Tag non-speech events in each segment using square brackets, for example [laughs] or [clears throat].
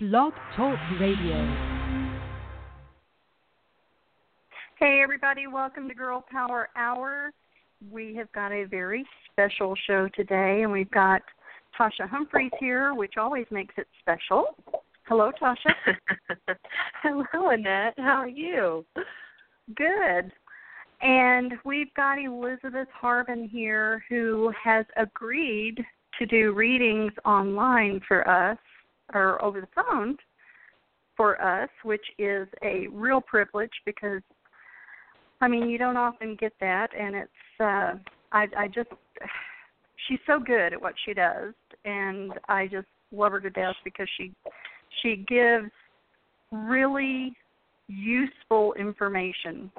Blog Talk Radio. Hey, everybody, welcome to Girl Power Hour. We have got a very special show today, and we've got Tasha Humphreys here, which always makes it special. Hello, Tasha. [laughs] Hello, Annette. How are you? Good. And we've got Elizabeth Harbin here who has agreed to do readings online for us or over the phone for us, which is a real privilege because I mean you don't often get that and it's uh I I just [sighs] she's so good at what she does and I just love her to death because she she gives really useful information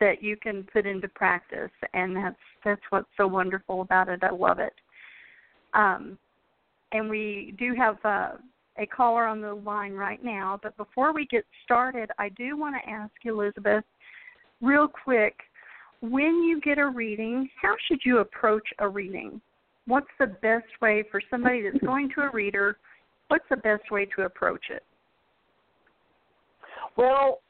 that you can put into practice and that's that's what's so wonderful about it. I love it. Um and we do have uh a caller on the line right now. But before we get started, I do want to ask Elizabeth, real quick, when you get a reading, how should you approach a reading? What's the best way for somebody that's [laughs] going to a reader? What's the best way to approach it? Well,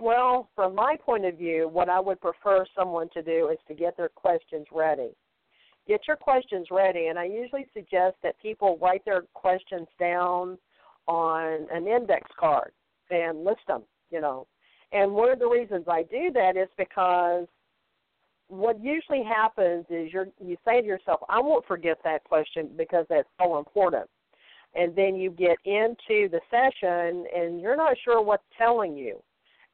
well, from my point of view, what I would prefer someone to do is to get their questions ready get your questions ready. And I usually suggest that people write their questions down on an index card and list them, you know. And one of the reasons I do that is because what usually happens is you you say to yourself, I won't forget that question because that's so important. And then you get into the session and you're not sure what's telling you.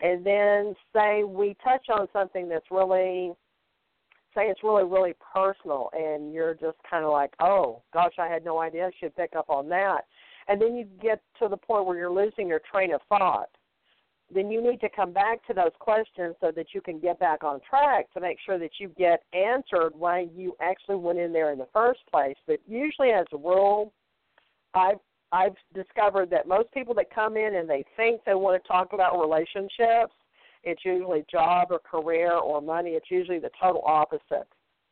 And then say we touch on something that's really say it's really really personal and you're just kind of like oh gosh i had no idea i should pick up on that. And then you get to the point where you're losing your train of thought. Then you need to come back to those questions so that you can get back on track to make sure that you get answered why you actually went in there in the first place. But usually as a rule i've i've discovered that most people that come in and they think they want to talk about relationships it's usually job or career or money. It's usually the total opposite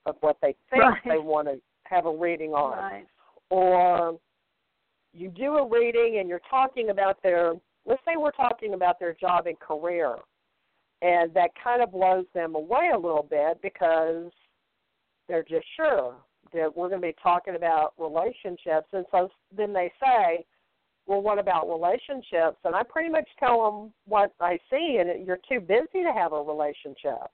of what they think right. they want to have a reading on. Right. Or you do a reading and you're talking about their, let's say we're talking about their job and career, and that kind of blows them away a little bit because they're just sure that we're going to be talking about relationships. And so then they say, well, what about relationships? And I pretty much tell them what I see, and you're too busy to have a relationship.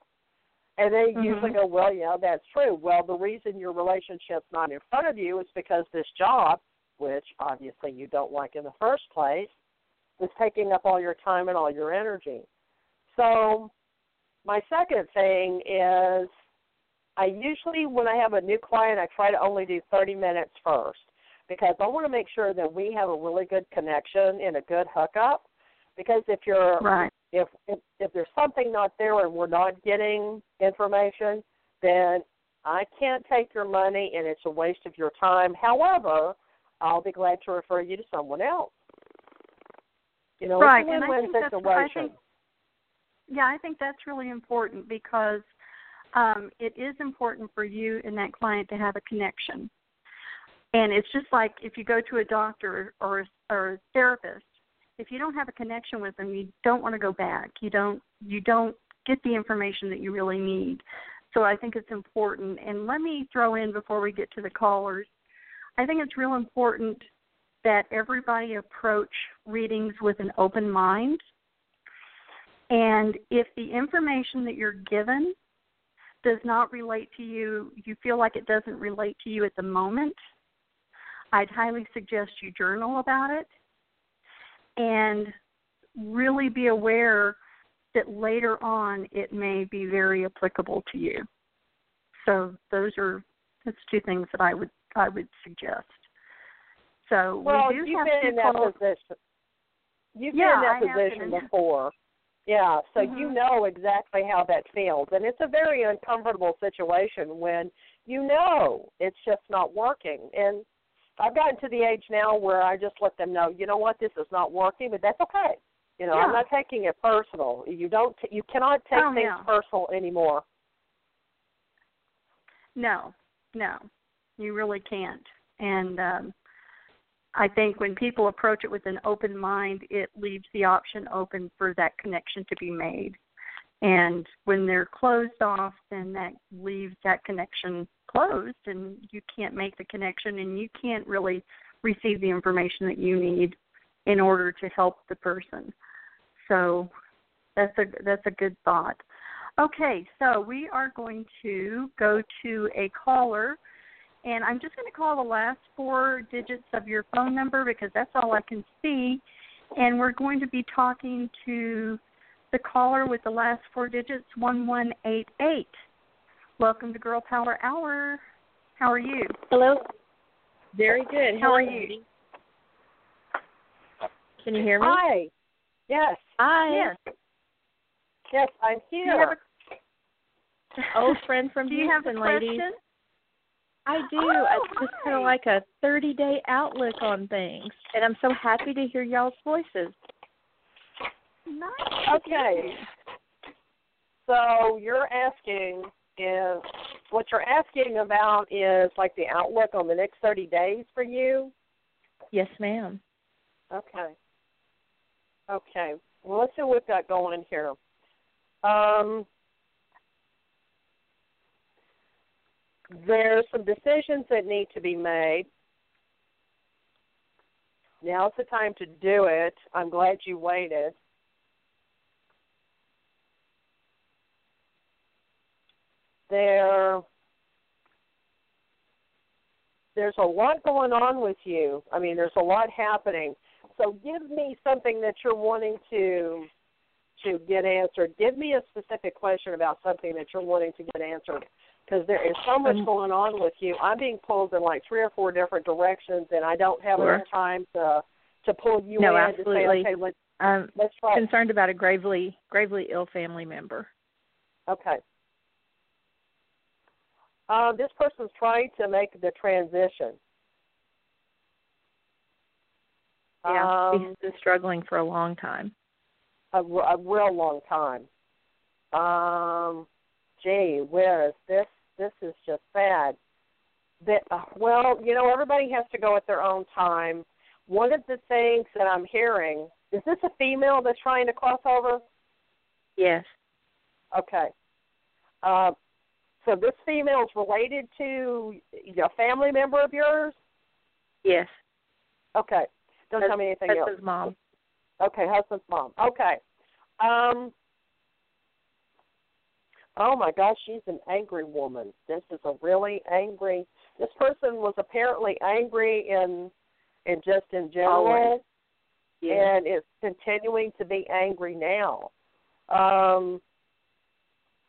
And they mm-hmm. usually go, well, yeah, that's true. Well, the reason your relationship's not in front of you is because this job, which obviously you don't like in the first place, is taking up all your time and all your energy. So, my second thing is I usually, when I have a new client, I try to only do 30 minutes first because I want to make sure that we have a really good connection and a good hookup. Because if you're right. if, if if there's something not there and we're not getting information, then I can't take your money and it's a waste of your time. However, I'll be glad to refer you to someone else. You know, right. it's a win-win and I think situation. Think, yeah, I think that's really important because um, it is important for you and that client to have a connection. And it's just like if you go to a doctor or or a therapist, if you don't have a connection with them, you don't want to go back. You don't you don't get the information that you really need. So I think it's important. And let me throw in before we get to the callers, I think it's real important that everybody approach readings with an open mind. And if the information that you're given does not relate to you, you feel like it doesn't relate to you at the moment, I'd highly suggest you journal about it and really be aware that later on it may be very applicable to you. So those are that's two things that I would I would suggest. So well, we do you've have been in that position. You've yeah, been in that I position before. Yeah, so mm-hmm. you know exactly how that feels. And it's a very uncomfortable situation when you know it's just not working. And I've gotten to the age now where I just let them know, you know what, this is not working, but that's okay. You know, yeah. I'm not taking it personal. You don't, t- you cannot take oh, things no. personal anymore. No, no, you really can't. And um, I think when people approach it with an open mind, it leaves the option open for that connection to be made. And when they're closed off, then that leaves that connection closed, and you can't make the connection, and you can't really receive the information that you need in order to help the person. So that's a that's a good thought. Okay, so we are going to go to a caller and I'm just going to call the last four digits of your phone number because that's all I can see. And we're going to be talking to the caller with the last four digits, 1188. Welcome to Girl Power Hour. How are you? Hello. Very good. How, How are you? Can you hear me? Hi. Yes. Hi. Yes. Yes, I'm here. Old oh, friend from [laughs] Do you Houston, have a ladies. question? I do. Oh, it's just kind of like a 30 day outlook on things. And I'm so happy to hear y'all's voices. Nice. Okay. So you're asking is what you're asking about is like the outlook on the next 30 days for you? Yes, ma'am. Okay. Okay. Well, let's see what we've got going here. Um, there's some decisions that need to be made. Now's the time to do it. I'm glad you waited. There there's a lot going on with you. I mean, there's a lot happening. So give me something that you're wanting to to get answered. Give me a specific question about something that you're wanting to get answered because there is so much um, going on with you. I'm being pulled in like three or four different directions, and I don't have sure. enough time to to pull you no, in absolutely. to say, okay, let's I'm let's try. concerned about a gravely gravely ill family member. Okay. Uh, this person's trying to make the transition. Yeah, um, he's been struggling for a long time. a, a real long time. Um, gee whiz, this this is just sad. That uh, well, you know, everybody has to go at their own time. One of the things that I'm hearing is this a female that's trying to cross over? Yes. Okay. Uh, so this female is related to a family member of yours? Yes. Okay. Don't tell me anything else. Husband's mom. Okay, husband's mom. Okay. Um Oh my gosh, she's an angry woman. This is a really angry this person was apparently angry in in just in general Yeah. and is continuing to be angry now. Um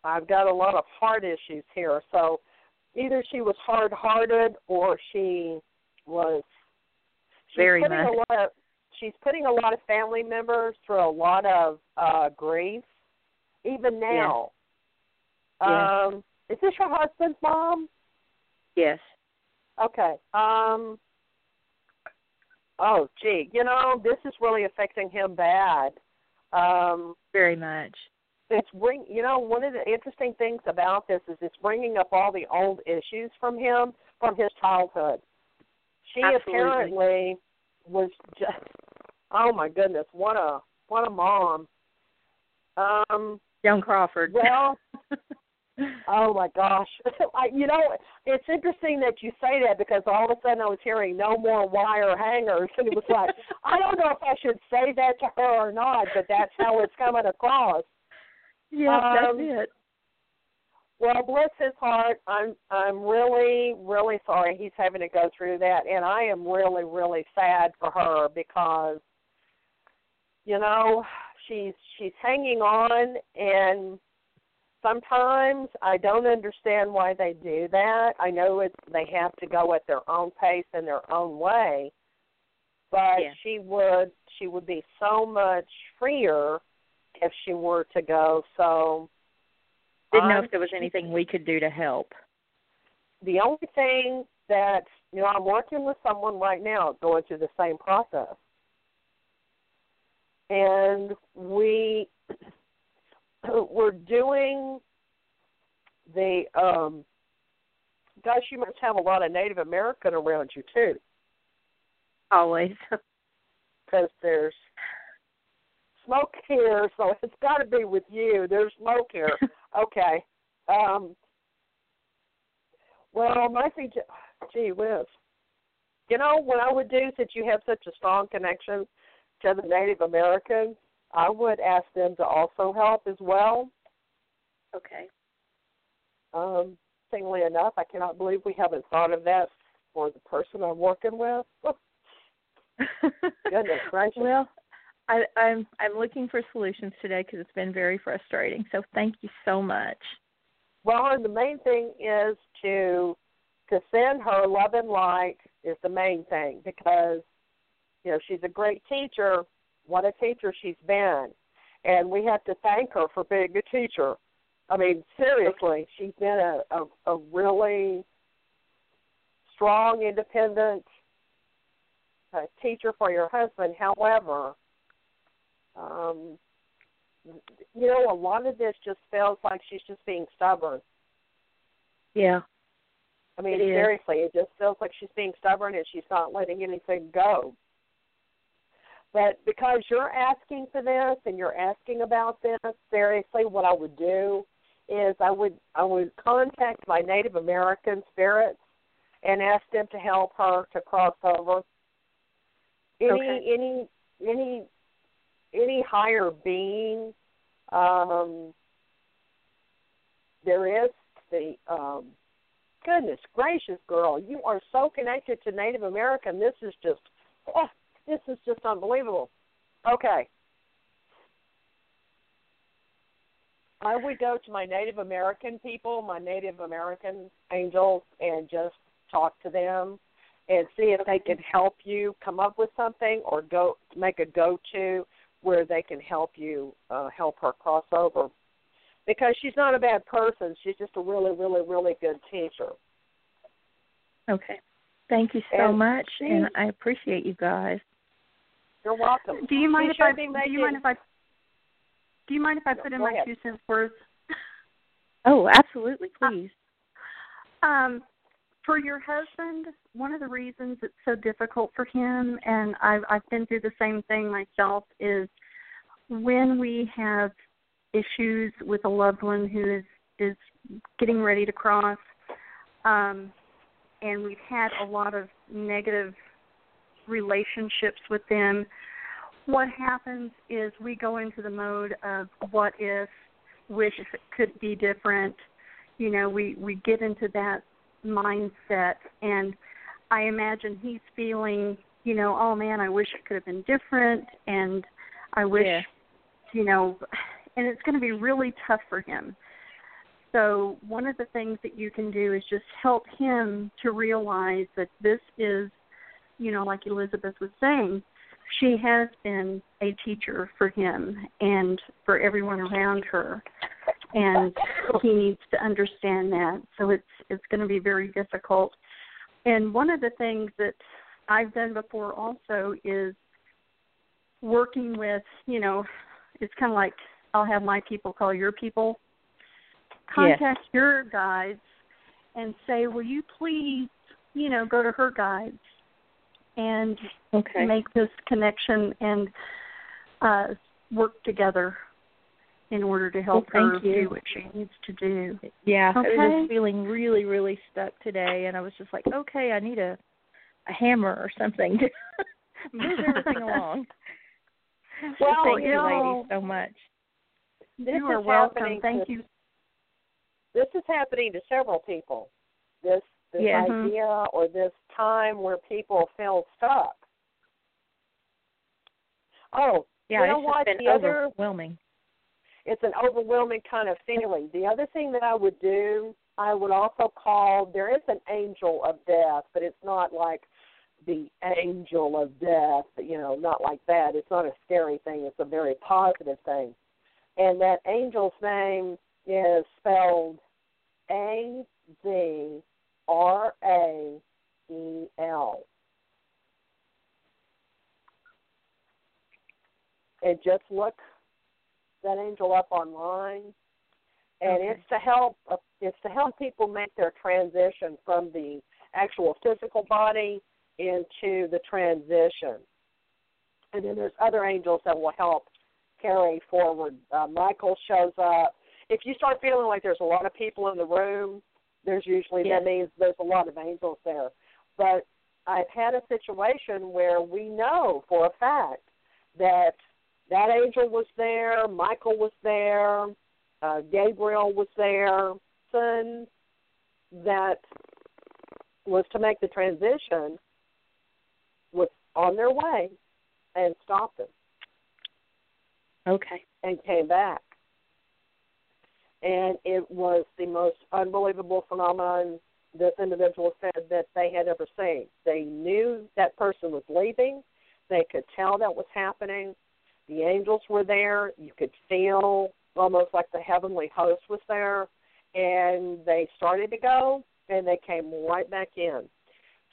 I've got a lot of heart issues here. So either she was hard hearted or she was she's Very putting much. a lot of she's putting a lot of family members through a lot of uh grief even now. Yeah. Um is this your husband's mom? Yes. Okay. Um Oh gee, you know, this is really affecting him bad. Um Very much. It's bring you know one of the interesting things about this is it's bringing up all the old issues from him from his childhood. She Absolutely. apparently was just oh my goodness, what a what a mom. Um Joan Crawford. well [laughs] oh my gosh. [laughs] I you know, it's interesting that you say that because all of a sudden I was hearing no more wire hangers [laughs] and it was like I don't know if I should say that to her or not, but that's how it's coming across. Yeah, um, that's it. Well, bless his heart. I'm I'm really really sorry he's having to go through that, and I am really really sad for her because, you know, she's she's hanging on, and sometimes I don't understand why they do that. I know it's they have to go at their own pace and their own way, but Yeah. she would she would be so much freer if she were to go. So Didn't know I'm- if there was anything we could do to help. the only thing that you know I'm working with someone right now going through the same process, and we [clears throat] we're doing the um gosh you must have a lot of Native American around you too. Always. [laughs] Because there's smoke here, so it's got to be with you. There's smoke here. [laughs] okay. Um, well, my thing, gee whiz. You know what I would do since you have such a strong connection to the Native Americans? I would ask them to also help as well. Okay. Um, singly enough, I cannot believe we haven't thought of that for the person I'm working with. [laughs] Goodness gracious. Well, I'm I'm looking for solutions today because it's been very frustrating. So thank you so much. Well, and the main thing is to to send her love and light is the main thing because you know she's a great teacher. What a teacher she's been, and we have to thank her for being a teacher. I mean, seriously, she's been a a, a really strong, independent uh, teacher for your husband. However, um, you know, a lot of this just feels like she's just being stubborn. Yeah. I mean, It is. seriously, it just feels like she's being stubborn and she's not letting anything go. But because you're asking for this and you're asking about this, seriously, what I would do is I would I would contact my Native American spirits and ask them to help her to cross over. Any Okay. any any any higher being, um, there is the um, goodness gracious, girl, you are so connected to Native American. This is just, oh, this is just unbelievable. Okay. I would go to my Native American people, my Native American angels, and just talk to them and see if they can help you come up with something or go make a go to where they can help you uh, help her cross over. Because she's not a bad person, she's just a really, really, really good teacher. Okay. Thank you so And much, she- and I appreciate you guys. You're welcome. Do you mind if I should do you mind if I do you mind if I No, put in my ahead. two cents worth? Oh, absolutely, please. [laughs] Um, for your husband, one of the reasons it's so difficult for him, and I've I've been through the same thing myself, is when we have issues with a loved one who is is getting ready to cross, um, and we've had a lot of negative relationships with them. What happens is we go into the mode of what if, wish if it could be different. You know, we we get into that mindset and I imagine he's feeling, you know, oh man, I wish it could have been different and I wish Yeah. you know and it's going to be really tough for him. So, one of the things that you can do is just help him to realize that this is, you know, like Elizabeth was saying, she has been a teacher for him and for everyone around her and he needs to understand that. So it's it's going to be very difficult. And one of the things that I've done before also is working with, you know, it's kind of like I'll have my people call your people. Yes. Contact your guides and say, "Will you please, you know, go to her guides and Okay. make this connection and uh, work together in order to help Well, her thank you. do what she needs to do. Yeah, okay. I was just feeling really, really stuck today, and I was just like, okay, I need a a hammer or something to [laughs] move [laughs] everything along. So Well, thank you you, know, ladies, so much. This you are is welcome. happening Thank to, you. This is happening to several people. This this Yeah. Mhm. idea or this time where people feel stuck. Oh, Yeah, you know it's what? just been The other overwhelming. It's an overwhelming kind of feeling. The other thing that I would do, I would also call there is an angel of death, but it's not like the angel of death, you know, not like that. It's not a scary thing, it's a very positive thing. And that angel's name is spelled A Z R A E L. And just look that angel up online and Okay. it's to help uh, it's to help people make their transition from the actual physical body into the transition. And then there's other angels that will help carry forward. Uh, Michael shows up. If you start feeling like there's a lot of people in the room, there's usually that means there's a lot of angels there. But I've had a situation where we know for a fact that that angel was there, Michael was there, uh, Gabriel was there, son that was to make the transition was on their way and stopped them Okay. and came back. And it was the most unbelievable phenomenon this individual said that they had ever seen. They knew that person was leaving. They could tell that was happening. The angels were there. You could feel almost like the heavenly host was there. And they started to go, and they came right back in.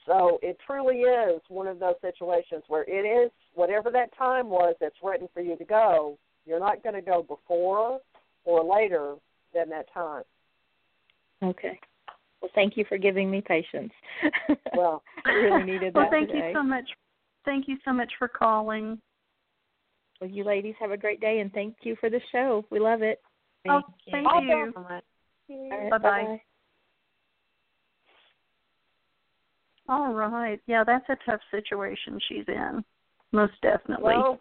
So it truly is one of those situations where it is whatever that time was that's written for you to go. You're not going to go before or later than that time. Okay. Well, thank you for giving me patience. [laughs] Well, I really needed that. well, thank today. you so much. Thank you so much for calling. Well, you ladies have a great day, and thank you for the show. We love it. Oh, thank Oh, you. definitely. All right, Bye-bye. bye-bye. All right. Yeah, that's a tough situation she's in. Most definitely. Well,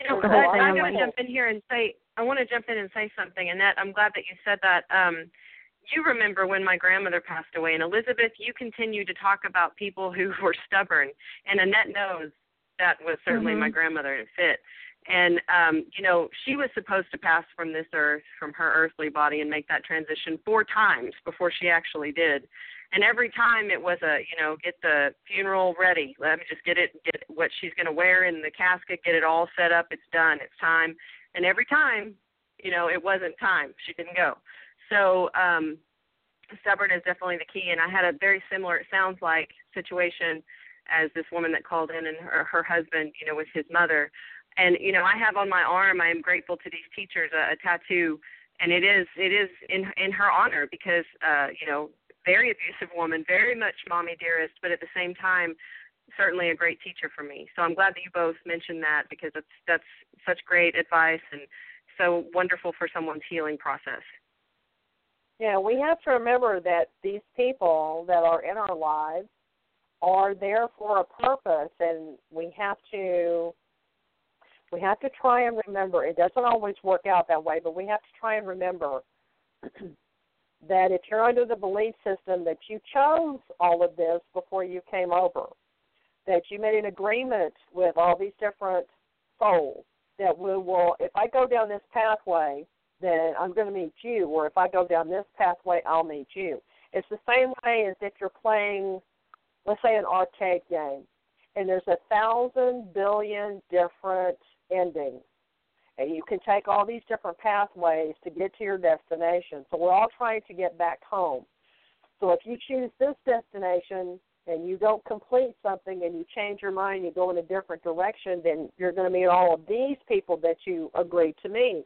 You know, There's a I, lot I'm going to jump in here and say I want to jump in and say something, Annette. I'm glad that you said that. Um, you remember when my grandmother passed away, and Elizabeth, you continue to talk about people who [laughs] were stubborn, and Annette knows that was certainly Mhm. my grandmother and fit. And um, you know, she was supposed to pass from this earth, from her earthly body, and make that transition four times before she actually did. And every time it was a, you know, get the funeral ready. Let me just get it, get what she's going to wear in the casket, get it all set up. It's done. It's time. And every time, you know, it wasn't time. She didn't go. So um, stubborn is definitely the key. And I had a very similar, it sounds like, situation as this woman that called in and her, her husband, you know, with his mother. And you know, I have on my arm. I am grateful to these teachers a, a tattoo, and it is it is in in her honor because uh, you know, very abusive woman, very much mommy dearest, but at the same time, certainly a great teacher for me. So I'm glad that you both mentioned that because that's that's such great advice and so wonderful for someone's healing process. yeah, we have to remember that these people that are in our lives are there for a purpose, and we have to we have to try and remember. It doesn't always work out that way, but we have to try and remember [clears throat] that if you're under the belief system that you chose all of this before you came over, that you made an agreement with all these different souls that we will, if I go down this pathway, then I'm going to meet you, or if I go down this pathway, I'll meet you. It's the same way as if you're playing, let's say, an arcade game, and there's a thousand billion different endings and you can take all these different pathways to get to your destination. So we're all trying to get back home. So if you choose this destination and you don't complete something and you change your mind, you go in a different direction, then you're going to meet all of these people that you agreed to meet.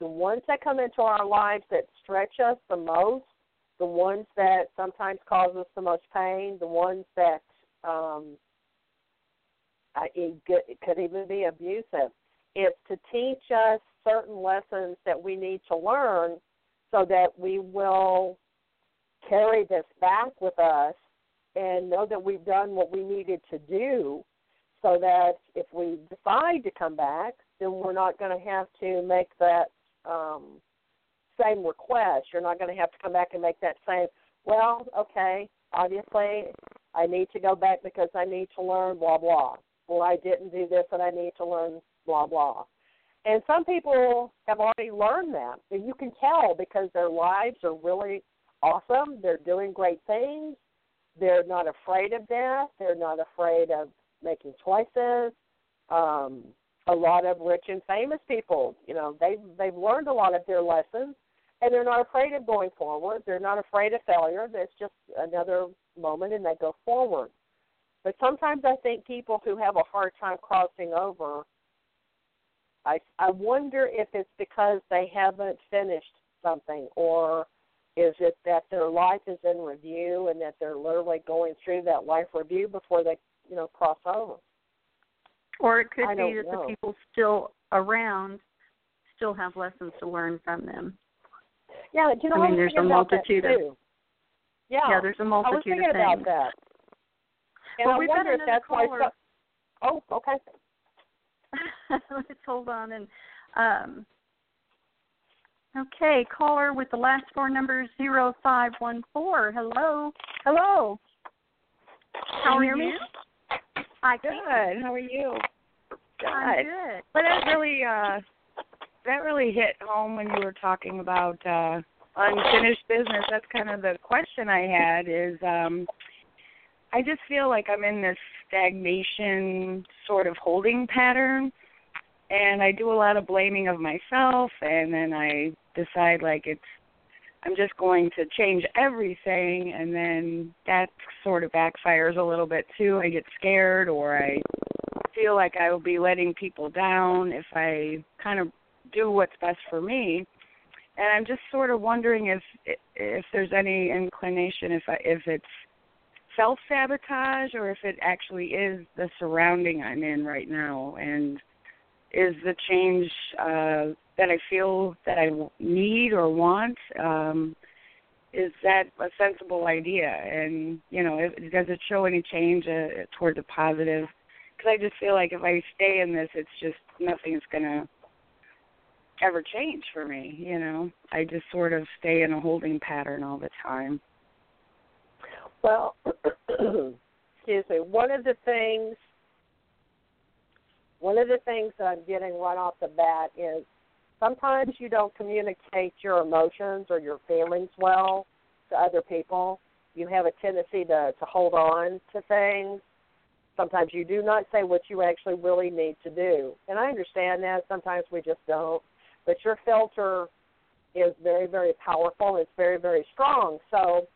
The ones that come into our lives that stretch us the most, the ones that sometimes cause us the most pain, the ones that um, I- it it could even be abusive it's to teach us certain lessons that we need to learn so that we will carry this back with us and know that we've done what we needed to do so that if we decide to come back, then we're not going to have to make that um, same request. You're not going to have to come back and make that same, well, okay, obviously I need to go back because I need to learn blah, blah. Well, I didn't do this and I need to learn blah blah. And some people have already learned that, and you can tell because their lives are really awesome. They're doing great things. They're not afraid of death. They're not afraid of making choices. Um, a lot of rich and famous people, you know, they've they've learned a lot of their lessons, and they're not afraid of going forward. They're not afraid of failure. That's just another moment, and they go forward. But sometimes I think people who have a hard time crossing over I I wonder if it's because they haven't finished something or Is it that their life is in review and that they're literally going through that life review before they, you know, cross over? Or it could I be that know. the people still around still have lessons to learn from them. Yeah, you know, I I mean, there's a multitude of-. Yeah, Yeah, there's a I was multitude thinking of about things. that. And Well, got wonder if that's why. caller. Oh, okay. Let's [laughs] hold on and um Okay, caller with the last four numbers zero five one four. Hello. Hello. How are you? I Good. can. How are you? I'm Good. good. Well, that really uh that really hit home when you were talking about uh unfinished business. That's kind of the question I had is um I just feel like I'm in this stagnation sort of holding pattern and I do a lot of blaming of myself and then I decide like it's I'm just going to change everything and then that sort of backfires a little bit too. I get scared or I feel like I will be letting people down if I kind of do what's best for me. And I'm just sort of wondering if if there's any inclination if I, if it's self sabotage or if it actually is the surrounding I'm in right now and is the change uh that I feel that I need or want um is that a sensible idea and you know if, does it show any change uh, towards a positive because I just feel like if I stay in this, it's just nothing's gonna ever change for me. You know, I just sort of stay in a holding pattern all the time. Well, [clears throat] excuse me. One of the things, one of the things that I'm getting right off the bat is sometimes you don't communicate your emotions or your feelings well to other people. You have a tendency to to hold on to things. Sometimes you do not say what you actually really need to do, and I understand that. Sometimes we just don't. But your filter is very, very powerful. It's very, very strong. So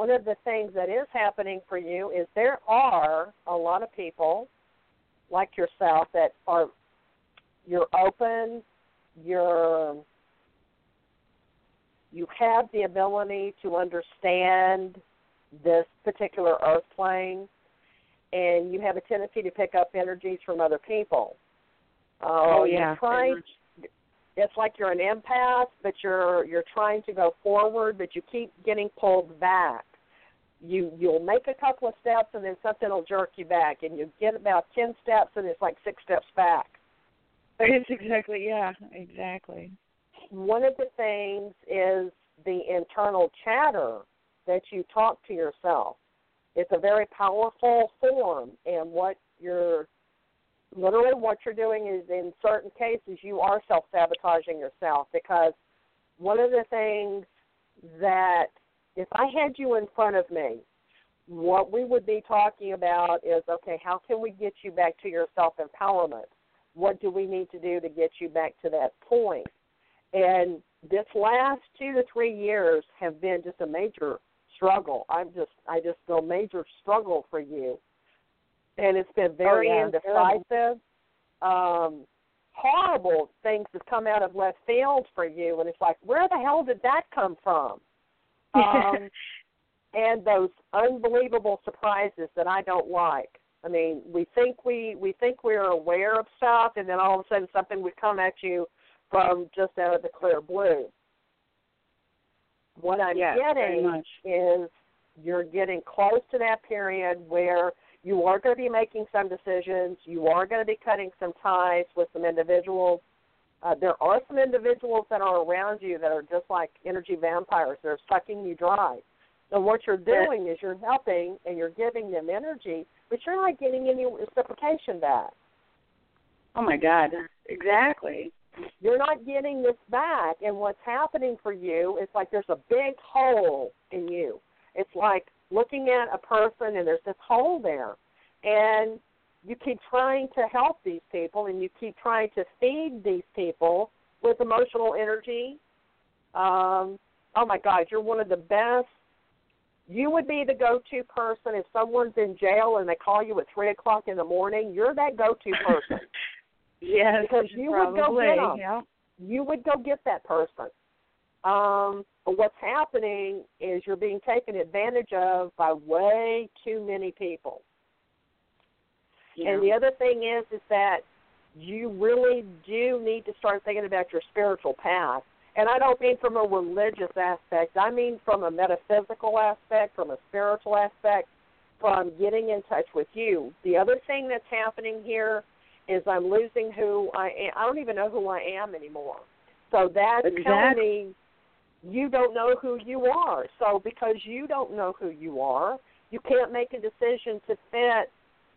one of the things that is happening for you is there are a lot of people like yourself that are you're open, you're you have the ability to understand this particular earth plane and you have a tendency to pick up energies from other people. Uh, Oh, yeah, trying it's like you're an empath, but you're you're trying to go forward, but you keep getting pulled back. You you'll make a couple of steps, and then something will jerk you back, and you get about ten steps, and it's like six steps back. [laughs] It's exactly yeah, exactly. One of the things is the internal chatter that you talk to yourself. It's a very powerful form, and what you're literally what you're doing is in certain cases you are self sabotaging yourself because one of the things that if I had you in front of me, what we would be talking about is okay, how can we get you back to your self empowerment? What do we need to do to get you back to that point? And this last two to three years have been just a major struggle. I'm just I just feel major struggle for you and it's been very Oh, yeah, indecisive. Um, horrible things have come out of left field for you, and it's like, where the hell did that come from? Um, [laughs] and those unbelievable surprises that I don't like. I mean, we think we we think we're aware of stuff, and then all of a sudden something would come at you from just out of the clear blue. What I'm yes, getting is you're getting close to that period where you are going to be making some decisions. You are going to be cutting some ties with some individuals. Uh, there are some individuals that are around you that are just like energy vampires. They're sucking you dry. And what you're doing is you're helping and you're giving them energy, but you're not getting any reciprocation back. Oh my God, exactly. You're not getting this back. And what's happening for you is like there's a big hole in you. It's like looking at a person and there's this hole there. And you keep trying to help these people and you keep trying to feed these people with emotional energy. Um, oh my God, you're one of the best. You would be the go-to person if someone's in jail and they call you at three o'clock in the morning. You're that go-to person. [laughs] Yes, Because you would go probably. get 'em. Yeah. you would go get that person. Um, But what's happening is you're being taken advantage of by way too many people. Yeah. And the other thing is is that you really do need to start thinking about your spiritual path. And I don't mean from a religious aspect. I mean from a metaphysical aspect, from a spiritual aspect, from getting in touch with you. The other thing that's happening here is I'm losing who I am. I don't even know who I am anymore. So that's telling me you don't know who you are. So because you don't know who you are, you can't make a decision to fit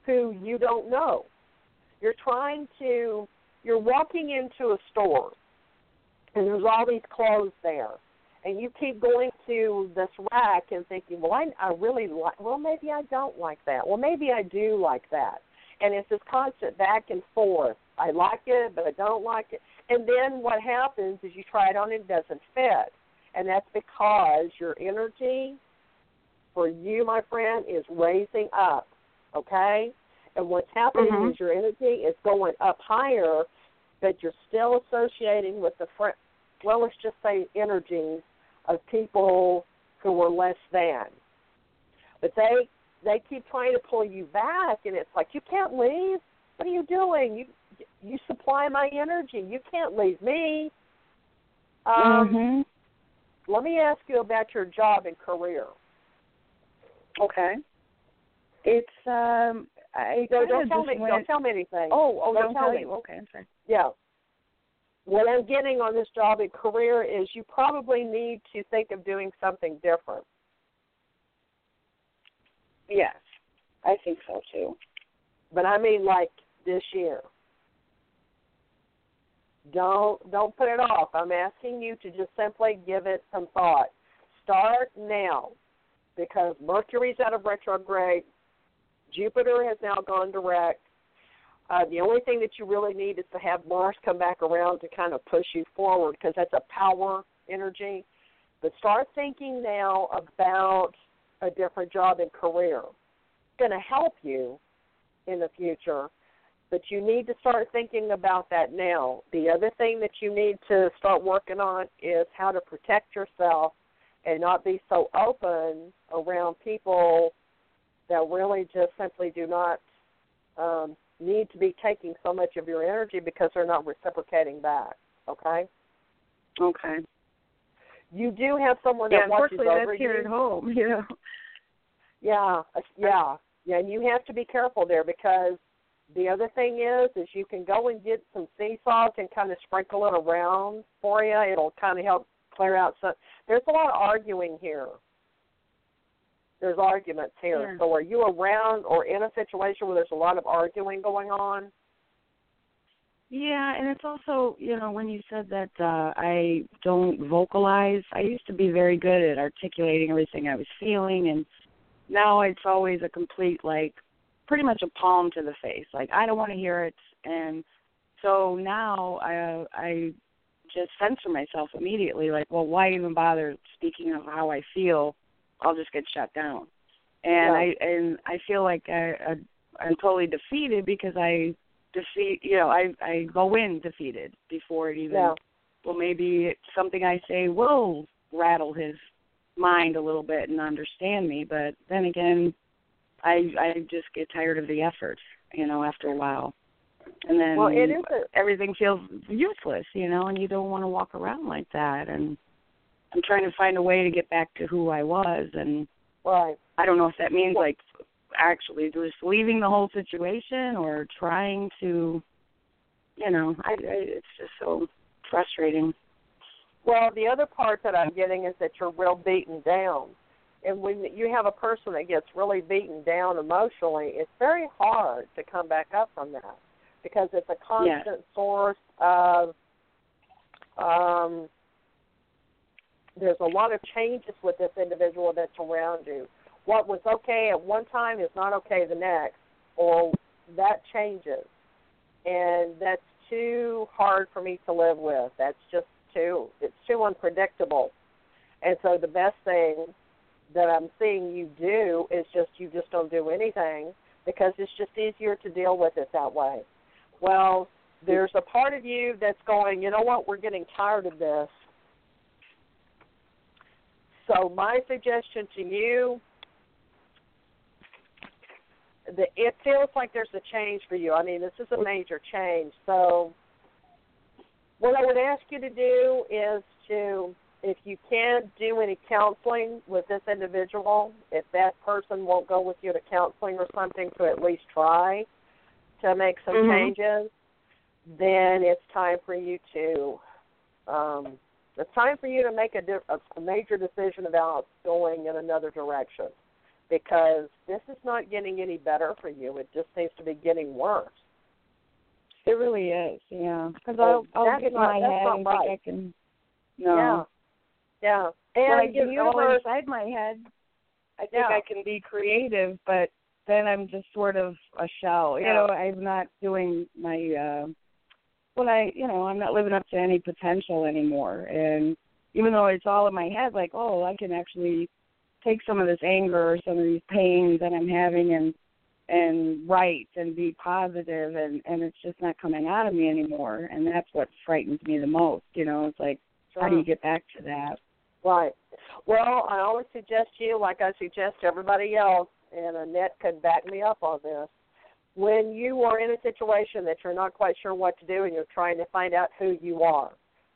who you don't know. You're trying to you're walking into a store and there's all these clothes there and you keep going to this rack and thinking, well, I, I really like. Well, maybe I don't like that. Well, maybe I do like that. And it's this constant back and forth. I like it, but I don't like it. And then what happens is you try it on and it doesn't fit, and that's because your energy for you, my friend, is raising up. Okay. And what's happening Mhm. is your energy is going up higher, but you're still associating with the fr- well, let's just say energies of people who are less than. But they they keep trying to pull you back, and it's like you can't leave. What are you doing? You you supply my energy. You can't leave me. Um, mhm. Let me ask you about your job and career. Okay. It's um I No, don't tell me. Don't tell me anything. Oh, oh, Don't don't, tell tell me. you. Okay, I'm sorry. Yeah. What I'm getting on this job and career is you probably need to think of doing something different. Yes. I think so too. But I mean like this year. Don't don't put it off. I'm asking you to just simply give it some thought. Start now because Mercury's out of retrograde. Jupiter has now gone direct. Uh, the only thing that you really need is to have Mars come back around to kind of push you forward because that's a power energy. But start thinking now about a different job and career. It's going to help you in the future, but you need to start thinking about that now. The other thing that you need to start working on is how to protect yourself and not be so open around people that really just simply do not um, need to be taking so much of your energy because they're not reciprocating back. Okay? Okay. You do have someone Yeah, that watches unfortunately over that's here you. at home, [laughs] you know. Yeah, uh, yeah, yeah. And you have to be careful there because the other thing is, is you can go and get some sea salt and kind of sprinkle it around for you. It'll kind of help clear out some. There's a lot of arguing here. There's arguments here. Yeah. So are you around or in a situation where there's a lot of arguing going on? Yeah, and it's also, you know, when you said that uh I don't vocalize, I used to be very good at articulating everything I was feeling and now it's always a complete like pretty much a palm to the face. Like I don't want to hear it and so now I I just censor myself immediately like, well, why even bother speaking of how I feel? I'll just get shut down. And Yeah. I and I feel like I, I I'm totally defeated because I defeat you know i i go in defeated before it even Yeah. well maybe it's something i say will rattle his mind a little bit and understand me but then again i i just get tired of the effort you know after a while and then Well, it is a, everything feels useless you know and you don't want to walk around like that and i'm trying to find a way to get back to who i was and right. I don't know if that means like actually just leaving the whole situation or trying to, you know, I, I it's just so frustrating. Well, the other part that I'm getting is that you're real beaten down. And when you have a person that gets really beaten down emotionally, it's very hard to come back up from that because it's a constant source of um there's a lot of changes with this individual that's around you. What was okay at one time is not okay the next or that changes. And that's too hard for me to live with. That's just too it's too unpredictable. And so the best thing that I'm seeing you do is just you just don't do anything because it's just easier to deal with it that way. Well, there's a part of you that's going, you know what, we're getting tired of this. So my suggestion to you the, it feels like there's a change for you. I mean, this is a major change. So, what I would ask you to do is to, if you can't do any counseling with this individual, if that person won't go with you to counseling or something, to at least try to make some Mhm. changes, then it's time for you to, um, it's time for you to make a, di- a, a major decision about going in another direction because this is not getting any better for you. It just seems to be getting worse. It really is, yeah. Because So I'll, I'll get not, my that's head and right. think I can. No. Yeah. Yeah. When And I the get all universe, inside my head, I think Yeah. I can be creative, but then I'm just sort of a shell. You Yeah. know, I'm not doing my. uh What I, you know, I'm not living up to any potential anymore. And even though it's all in my head, like, oh, I can actually take some of this anger or some of these pains that I'm having and and write and be positive and and it's just not coming out of me anymore and that's what frightens me the most you know it's like how do you get back to that Right. Well, I always suggest you, like I suggest to everybody else, and Annette could back me up on this. When you are in a situation that you're not quite sure what to do and you're trying to find out who you are,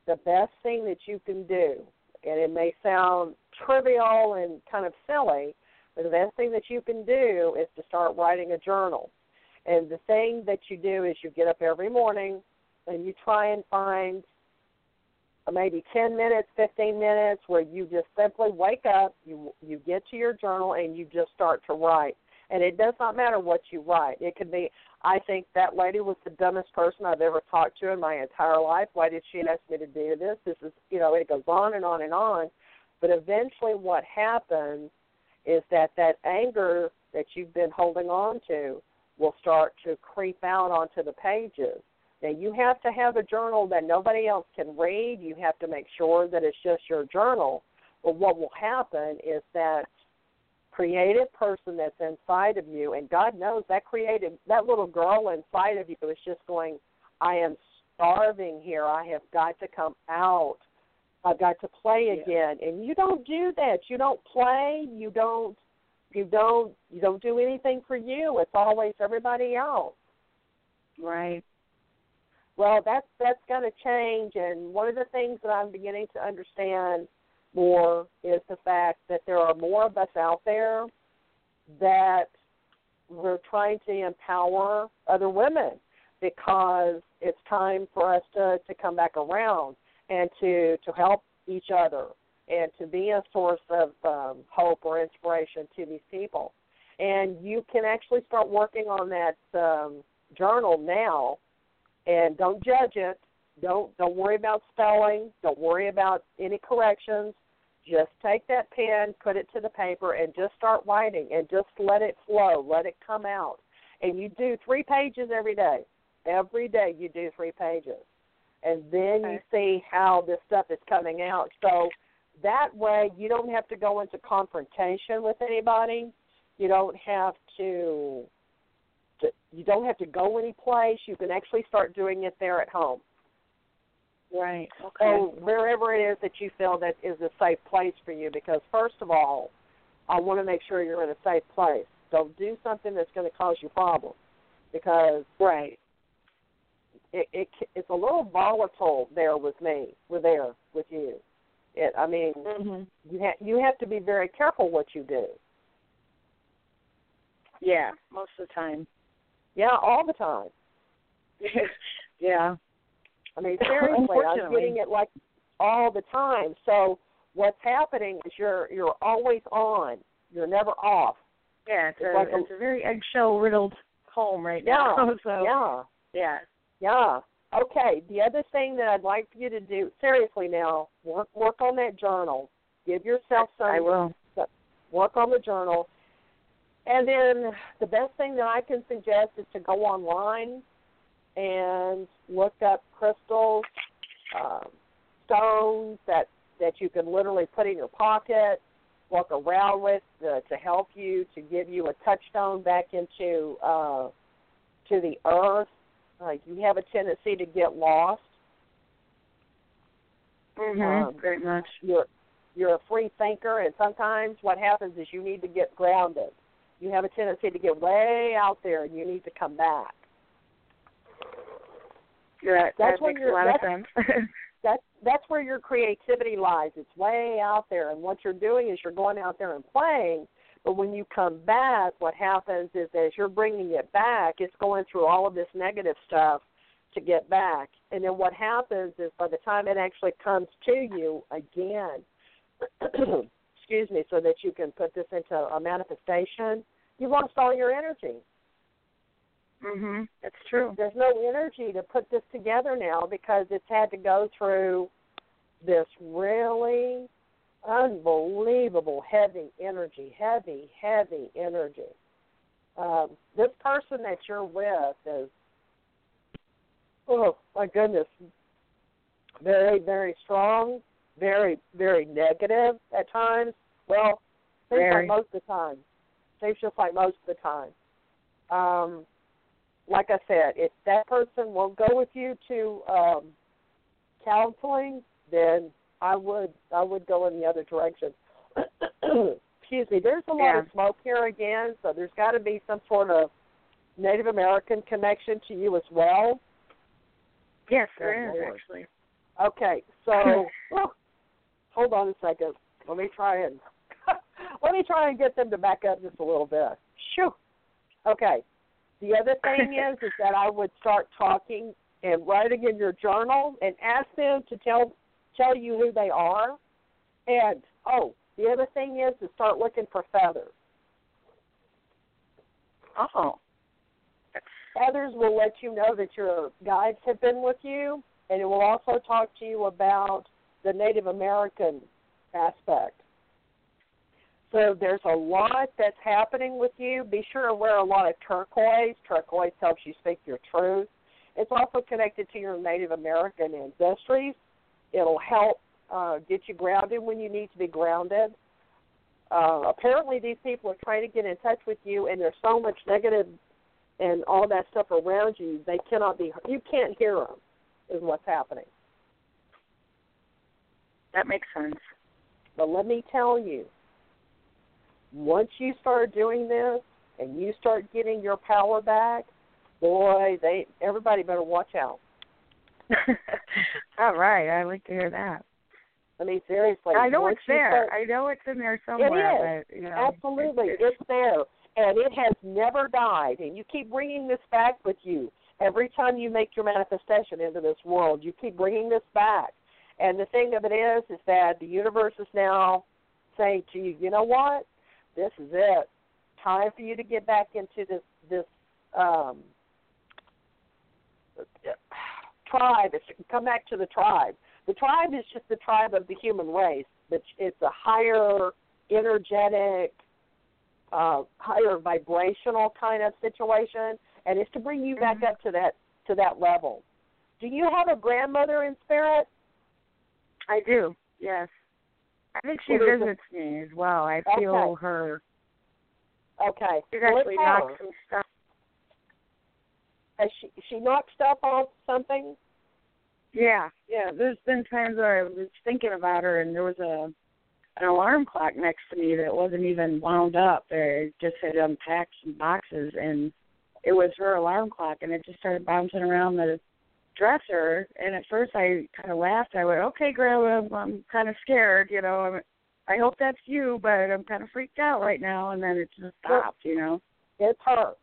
the best thing that you can do, and it may sound trivial and kind of silly, but the best thing that you can do is to start writing a journal. And the thing that you do is you get up every morning and you try and find maybe 10 minutes, 15 minutes where you just simply wake up, you you get to your journal and you just start to write. And it does not matter what you write. It could be I think that lady was the dumbest person I've ever talked to in my entire life. Why did she ask me to do this? This is, you know, it goes on and on and on. But eventually what happens is that that anger that you've been holding on to will start to creep out onto the pages. Now you have to have a journal that nobody else can read. You have to make sure that it's just your journal. But what will happen is that creative person that's inside of you, and God knows that creative that little girl inside of you is just going, I am starving here. I have got to come out. I've got to play Yeah. again. And you don't do that. You don't play. You don't. You don't. You don't do anything for you. It's always everybody else. right Well, that's that's going to change, and one of the things that I'm beginning to understand more is the fact that there are more of us out there that we're trying to empower other women because it's time for us to to come back around and to to help each other and to be a source of um, hope or inspiration to these people. And you can actually start working on that um, journal now and don't judge it. Don't don't worry about spelling. Don't worry about any corrections. Just take that pen, put it to the paper, and just start writing, and just let it flow, let it come out. And you do three pages every day. Every day you do three pages, and then you see how this stuff is coming out. So that way you don't have to go into confrontation with anybody. You don't have to to, you don't have to go any place. You can actually start doing it there at home. Right So wherever it is that you feel that is a safe place for you, because first of all, I want to make sure you're in a safe place. Don't do something that's going to cause you problems, because right it, it it's a little volatile there with me, with there with you. It, I mean, mhm you have you have to be very careful what you do. yeah most of the time Yeah, all the time. [laughs] yeah I mean, seriously, I'm getting it like all the time. So what's happening is you're you're always on. You're never off. yeah it's, It's a, like a- it's a very eggshell riddled home right Yeah, now [laughs] so yeah, yeah yeah. Okay. The other thing that I'd like for you to do, seriously now, work work on that journal. Give yourself some I will work on the journal. And then the best thing that I can suggest is to go online and look up crystals, um, stones that that you can literally put in your pocket, walk around with uh, to help you to give you a touchstone back into uh, to the earth. Like you have a tendency to get lost. mhm Um, very much you're You're a free thinker, and sometimes what happens is you need to get grounded. You have a tendency to get way out there, and you need to come back. Yeah, That's that makes a lot of sense. [laughs] That's that's where your creativity lies. It's way out there, and what you're doing is you're going out there and playing. But when you come back, what happens is as you're bringing it back, it's going through all of this negative stuff to get back. And then what happens is by the time it actually comes to you again, [clears throat] excuse me, so that you can put this into a manifestation, you've lost all your energy. Mhm. That's true. There's no energy to put this together now because it's had to go through this really unbelievable heavy energy, heavy, heavy energy. Um, this person that you're with is, oh my goodness, very, very strong, very, very negative at times. Well, seems Very. like most of the time. Seems just like most of the time. Um, like I said, if that person will go with you to um, counseling, then I would I would go in the other direction. [clears throat] Excuse me. There's a lot Yeah. of smoke here again, so there's got to be some sort of Native American connection to you as well. Yes, Good there is Lord. actually. Okay, so [laughs] oh, hold on a second. Let me try and [laughs] let me try and get them to back up just a little bit. Shoo. Okay. The other thing [laughs] is is that I would start talking and writing in your journal and ask them to tell tell you who they are. And oh, the other thing is to start looking for feathers. Oh. Feathers will let you know that your guides have been with you, and it will also talk to you about the Native American aspect. So there's a lot that's happening with you. Be sure to wear a lot of turquoise. Turquoise helps you speak your truth. It's also connected to your Native American ancestries. It'll help uh, get you grounded when you need to be grounded. Uh, apparently, these people are trying to get in touch with you, and there's so much negative and all that stuff around you. They cannot be. You can't hear them. Is what's happening. That makes sense. But let me tell you, once you start doing this and you start getting your power back, boy, they everybody better watch out. [laughs] All right, I like to hear that. I mean, seriously. I know it's there. start- I know it's in there somewhere. But, you know, Absolutely, it's- it's there, and it has never died. And you keep bringing this back with you every time you make your manifestation into this world. You keep bringing this back, and the thing of it is, is that the universe is now saying to you, you know what, this is it. Time for you to get back into this this um, tribe. It's come back to the tribe. The tribe is just the tribe of the human race, but it's a higher energetic, uh, higher vibrational kind of situation, and it's to bring you back up to that to that level. Do you have a grandmother in spirit? I do. Yes. I think she Well, there's a- visits me as well. I feel Okay. her. Okay. She's Well, actually knocked some stuff. Has she she knocked stuff off something? Yeah, yeah. There's been times where I was thinking about her, and there was a an alarm clock next to me that wasn't even wound up. It just had unpacked some boxes, and it was her alarm clock, and it just started bouncing around the dresser. And at first, I kind of laughed. I went, "Okay, Grandma, I'm, I'm kind of scared. You know, I'm, I hope that's you, but I'm kind of freaked out right now." And then it just stopped. You know, It's her.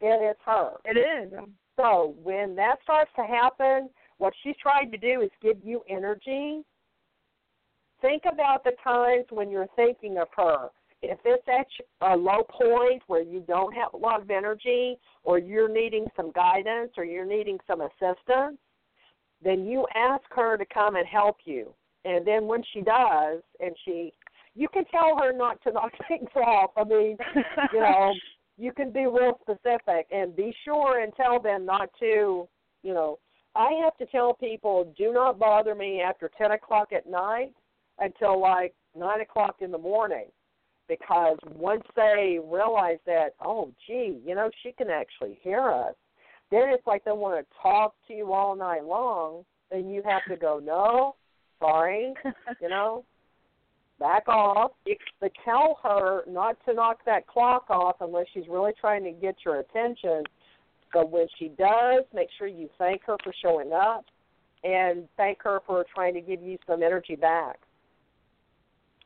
It is her. it is. So when that starts to happen, what she's trying to do is give you energy. Think about the times when you're thinking of her. If it's at a low point where you don't have a lot of energy, or you're needing some guidance, or you're needing some assistance, then you ask her to come and help you. And then when she does, and she, you can tell her not to knock [laughs] things off. I mean, you know, [laughs] you can be real specific and be sure and tell them not to, you know, I have to tell people do not bother me after 10 o'clock at night until like 9 o'clock in the morning. Because once they realize that, oh, gee, you know, she can actually hear us, then it's like they want to talk to you all night long, and you have to go, no, sorry, [laughs] you know, back off, but tell her not to knock that clock off unless she's really trying to get your attention. But when she does, make sure you thank her for showing up and thank her for trying to give you some energy back.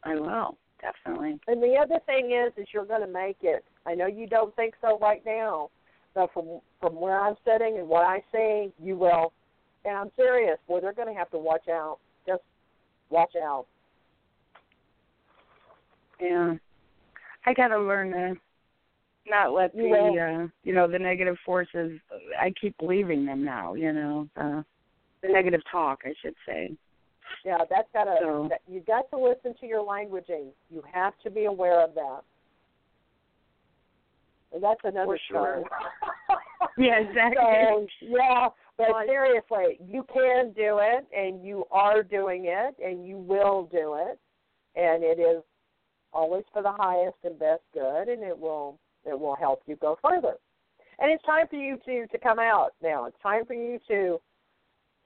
I will definitely. And the other thing is, is you're going to make it. I know you don't think so right now, but from from where I'm sitting and what I see, you will. And I'm serious. Boy, they're going to have to watch out. Just watch out. Yeah, I got to learn to not let You the uh, you know the negative forces. I keep believing them now. You know uh, the negative talk, I should say. Yeah, that's got to. So- That, you got to listen to your languaging. You have to be aware of that. And that's another For sure. [laughs] Yeah, exactly. So, yeah, but Well, seriously, you can do it, and you are doing it, and you will do it, and it is always for the highest and best good, and it will it will help you go further. And it's time for you to to come out now. It's time for you to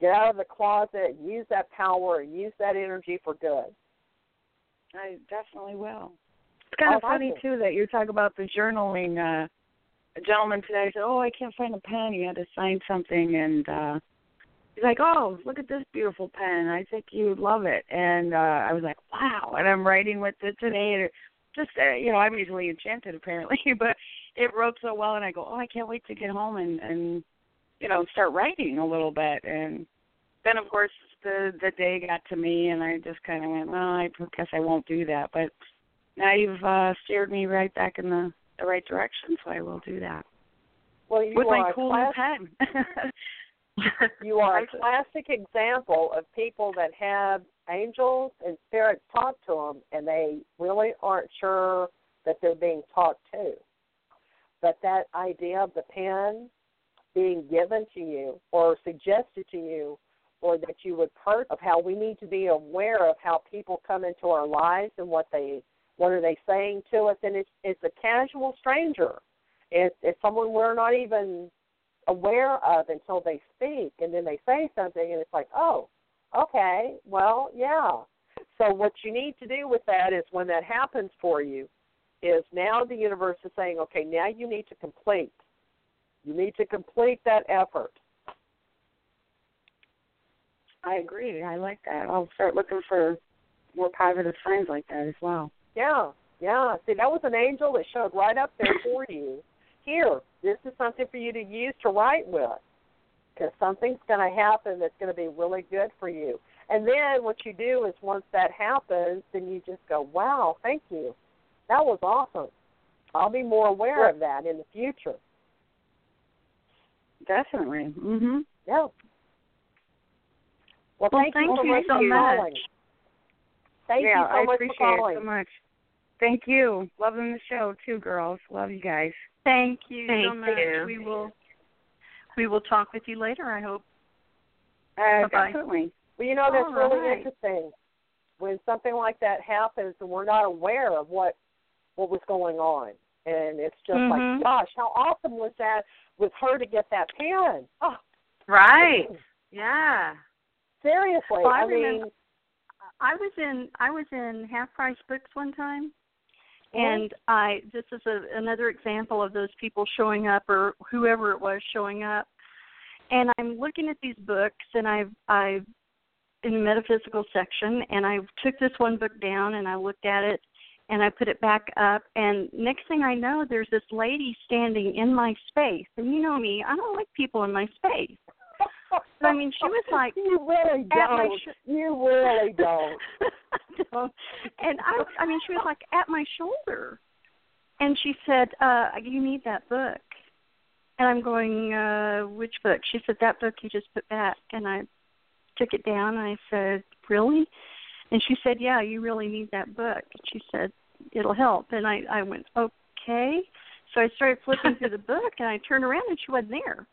get out of the closet, use that power, use that energy for good. I definitely will. It's kind of I funny too that you talk about the journaling. Uh, a gentleman today said, "Oh, I can't find a pen. He had to sign something, and uh, he's like, "Oh, look at this beautiful pen. I think you'd love it." And uh, I was like, "Wow!" And I'm writing with it today, and it just uh, you know, I'm easily enchanted apparently, [laughs] but it wrote so well, and I go, "Oh, I can't wait to get home and and you know start writing a little bit." And then of course the the day got to me, and I just kind of went, "Well, I guess I won't do that," but now you've uh steered me right back in the the right direction, so I will do that Well, you with are my cool class- new pen. [laughs] You are a classic example of people that have angels and spirits talk to them, and they really aren't sure that they're being talked to. But that idea of the pen being given to you or suggested to you, or that you would part of how we need to be aware of how people come into our lives and what they what are they saying to us, and it's it's a casual stranger. It's it's someone we're not even aware of until they speak and then they say something and it's like oh okay well yeah. So what you need to do with that is when that happens for you is now the universe is saying okay now you need to complete. You need to complete that effort I agree. I like that. I'll start looking for more positive signs like that as well. yeah yeah see that was an angel that showed right up there for you here this is something for you to use to write with because something's going to happen that's going to be really good for you. And then what you do is once that happens, then you just go, wow, thank you. That was awesome. I'll be more aware of that in the future. Definitely. Mhm. Yeah. Well, Well, thank, thank you, you for so much. calling. Thank yeah, you so I much appreciate for it so much. Thank you. Loving the show too, girls. Love you guys. Thank you so much. you. We will we will talk with you later, I hope. Uh, Bye-bye. definitely. Well, you know that's All really right. interesting when something like that happens and we're not aware of what what was going on, and it's just Mhm. like, gosh, how awesome was that with her to get that pen? Oh, Right. Yeah. Seriously, Well, I I mean, remember- I was in I was in half price books one time mm-hmm. and I this is a, another example of those people showing up or whoever it was showing up. And I'm looking at these books and I've I've in the metaphysical section and I took this one book down and I looked at it and I put it back up and next thing I know there's this lady standing in my space. And you know me, I don't like people in my space. I mean, she was [laughs] like you really at my don't. sh- you really don't. Don't. [laughs] And I, I mean, she was like at my shoulder, and she said, uh, "You need that book." And I'm going, uh, "Which book?" She said, "That book you just put back." And I took it down, and I said, "Really?" And she said, "Yeah, you really need that book." She said, "It'll help." And I, I went, "Okay." So I started flipping through the book, and I turned around, and she wasn't there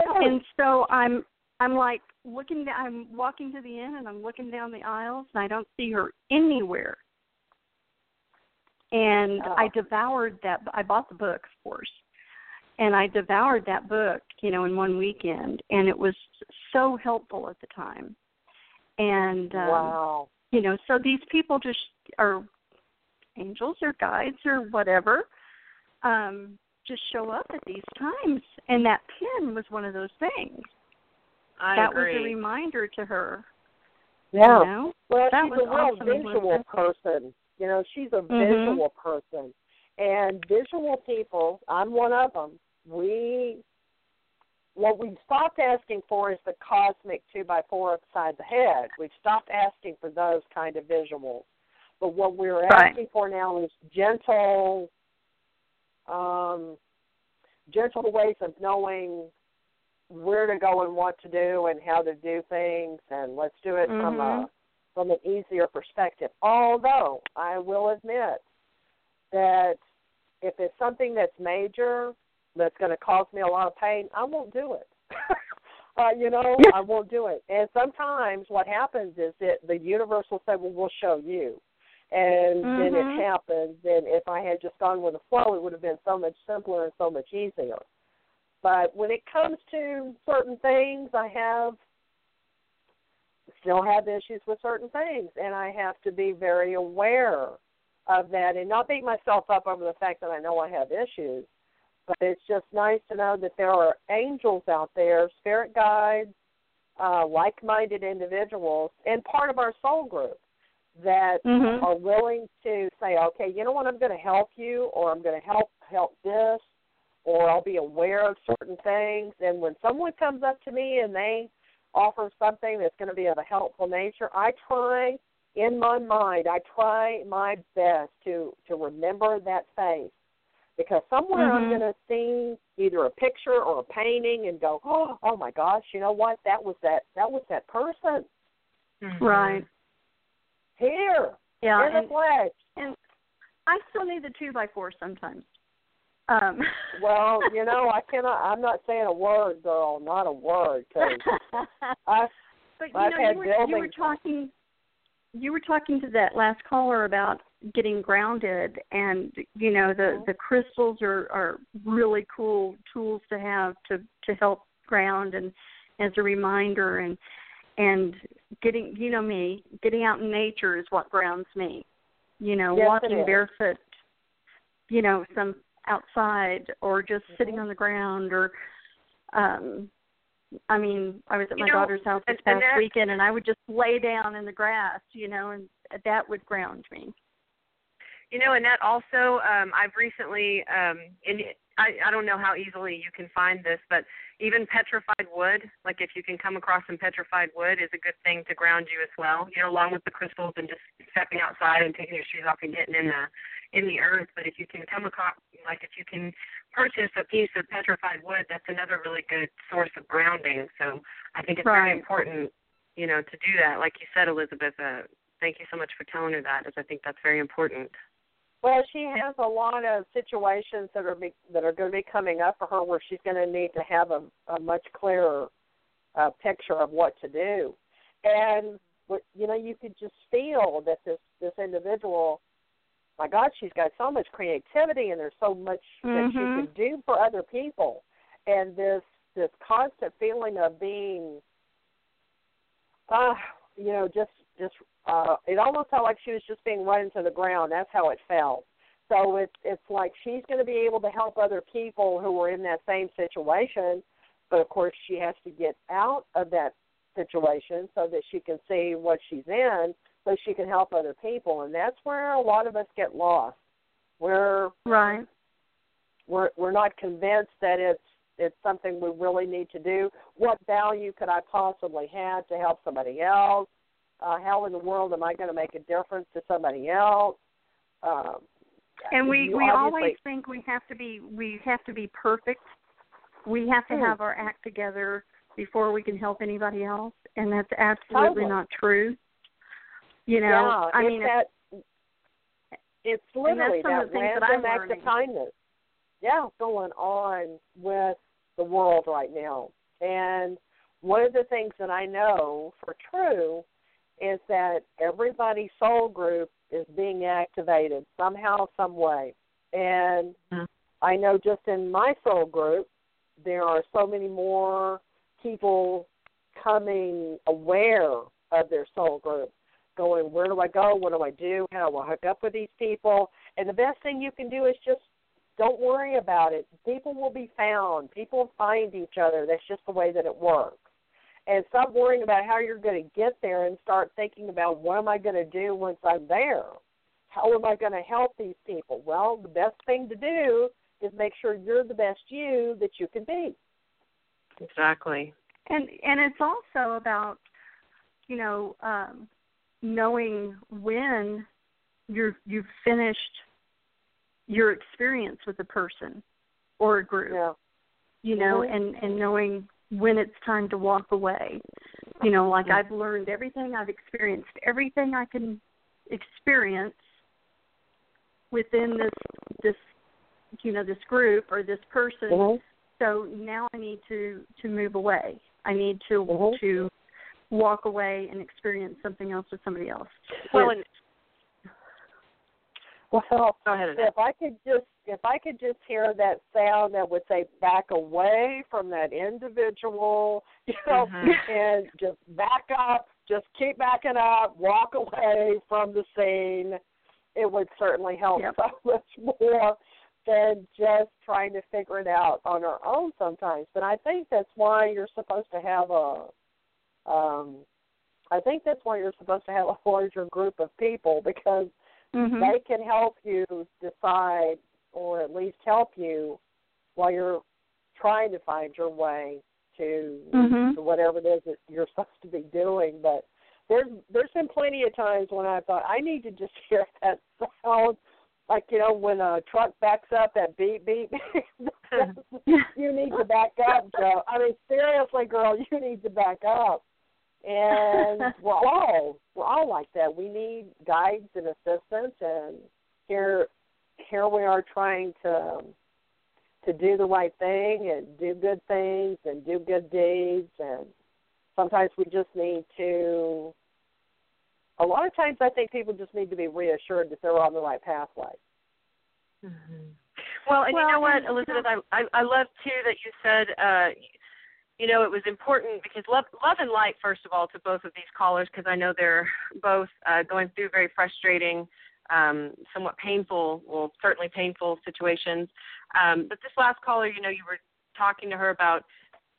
and so I'm I'm like looking down, I'm walking to the inn and I'm looking down the aisles and I don't see her anywhere. And Oh. I devoured that I bought the book, of course. And I devoured that book, you know, in one weekend and it was so helpful at the time. And um wow. you know, so these people just are angels or guides or whatever, um, just show up at these times. And that pin was one of those things. I that agree. was a reminder to her. Yeah. You know? Well, That she's was a real awesome, visual person. You know, she's a Mhm. visual person. And visual people, I'm one of them. We, what we've stopped asking for is the cosmic two by four upside the head. We've stopped asking for those kind of visuals. But what we're Right. asking for now is gentle, um, gentle ways of knowing where to go and what to do and how to do things, and let's do it from Mhm. a from an easier perspective. Although I will admit that if it's something that's major that's going to cause me a lot of pain, I won't do it. [laughs] uh, you know, I won't do it. And sometimes what happens is that the universe will say, "Well, we'll show you." And then Mhm. it happens. And if I had just gone with the flow, it would have been so much simpler and so much easier. But when it comes to certain things, I have still have issues with certain things, and I have to be very aware of that and not beat myself up over the fact that I know I have issues. But it's just nice to know that there are angels out there, spirit guides, uh, like-minded individuals, and part of our soul group that Mhm. are willing to say, okay, you know what, I'm going to help you, or I'm going to help help this, or I'll be aware of certain things. And when someone comes up to me and they offer something that's going to be of a helpful nature, I try in my mind, I try my best to to remember that face because somewhere I'm Mhm. going to see either a picture or a painting and go, oh, oh my gosh, you know what? That was that that was that person Mhm. Right. Here Yeah. in the And, flesh. and I still need the two by four sometimes. Um, [laughs] Well, you know, I cannot. I'm not saying a word, girl. Not a word. Cause [laughs] I but you I've know, you were, you were talking. You were talking to that last caller about getting grounded, and you know the Mhm. the crystals are are really cool tools to have to to help ground and as a reminder and and getting you know me getting out in nature is what grounds me. You know, Yes, walking barefoot. You know, some outside or just sitting Mhm. on the ground or um I mean, I was at You my know, daughter's house this past that- weekend and I would just lay down in the grass, you know, and that would ground me. You know, and that also, um, I've recently, um, and I, I don't know how easily you can find this, but even petrified wood, like if you can come across some petrified wood, is a good thing to ground you as well. You know, along with the crystals and just stepping outside and taking your shoes off and getting in the in the earth. But if you can come across, like if you can purchase a piece of petrified wood, that's another really good source of grounding. So I think it's very important, you know, to do that. Like you said, Elizabeth. Uh, thank you so much for telling her that, as I think that's very important. Well, she has a lot of situations that are be, that are going to be coming up for her where she's going to need to have a, a much clearer uh, picture of what to do, and you know, you could just feel that this this individual, my God, she's got so much creativity and there's so much that she Mhm. can do for other people, and this this constant feeling of being, uh, you know, just just uh it almost felt like she was just being run into the ground. That's how it felt. So it's it's like she's going to be able to help other people who are in that same situation, but of course she has to get out of that situation so that she can see what she's in, so she can help other people, and that's where a lot of us get lost. We're Right. we're we're not convinced that it's it's something we really need to do. What value could I possibly have to help somebody else? Uh, how in the world am I going to make a difference to somebody else? Um, And we we always think we have to be we have to be perfect. We have to Hmm. have our act together before we can help anybody else, and that's absolutely Totally. not true. You know, yeah, I mean, that it's literally some of that the things that random act of kindness. Yeah, going on with the world right now. And one of the things that I know for true is that everybody's soul group is being activated somehow, some way. And Mhm. I know just in my soul group, there are so many more people coming aware of their soul group. going, where do I go? What do I do? How do I hook up with these people? And the best thing you can do is just don't worry about it. People will be found. People find each other. That's just the way that it works. And stop worrying about how you're going to get there and start thinking about what am I going to do once I'm there? How am I going to help these people? Well, the best thing to do is make sure you're the best you that you can be. Exactly. And and it's also about you know um knowing when you're you've finished your experience with a person or a group. Yeah. You know, Mhm. and and knowing when it's time to walk away. You know, like I've learned everything, I've experienced everything I can experience within this this you know this group or this person Mhm. so now i need to to move away i need to Mhm. to walk away and experience something else with somebody else Well, and Well, go ahead. If I could just if I could just hear that sound that would say back away from that individual, you know, Mhm. and just back up, just keep backing up, walk away from the scene, it would certainly help Yep. so [laughs] much more than just trying to figure it out on our own sometimes. But I think that's why you're supposed to have a um I think that's why you're supposed to have a larger group of people because Mhm. they can help you decide or at least help you while you're trying to find your way to, Mhm. to whatever it is that you're [laughs] supposed to be doing. But there's there's been plenty of times when I thought I need to just [laughs] hear that sound. Like you know when a truck backs up that beep beep [laughs] you need to back up Joe I mean seriously girl you need to back up and [laughs] we're all we're all like that. We need guides and assistance, and here here we are trying to to do the right thing and do good things and do good deeds, and sometimes we just need to. A lot of times, I think people just need to be reassured that they're on the right pathway. Mm-hmm. Well, and Well, you know what, Elizabeth, I, I I love too that you said, uh, you know, it was important because love love and light first of all to both of these callers because I know they're both uh, going through very frustrating, um, somewhat painful, well, certainly painful situations. Um, but this last caller, you know, you were talking to her about,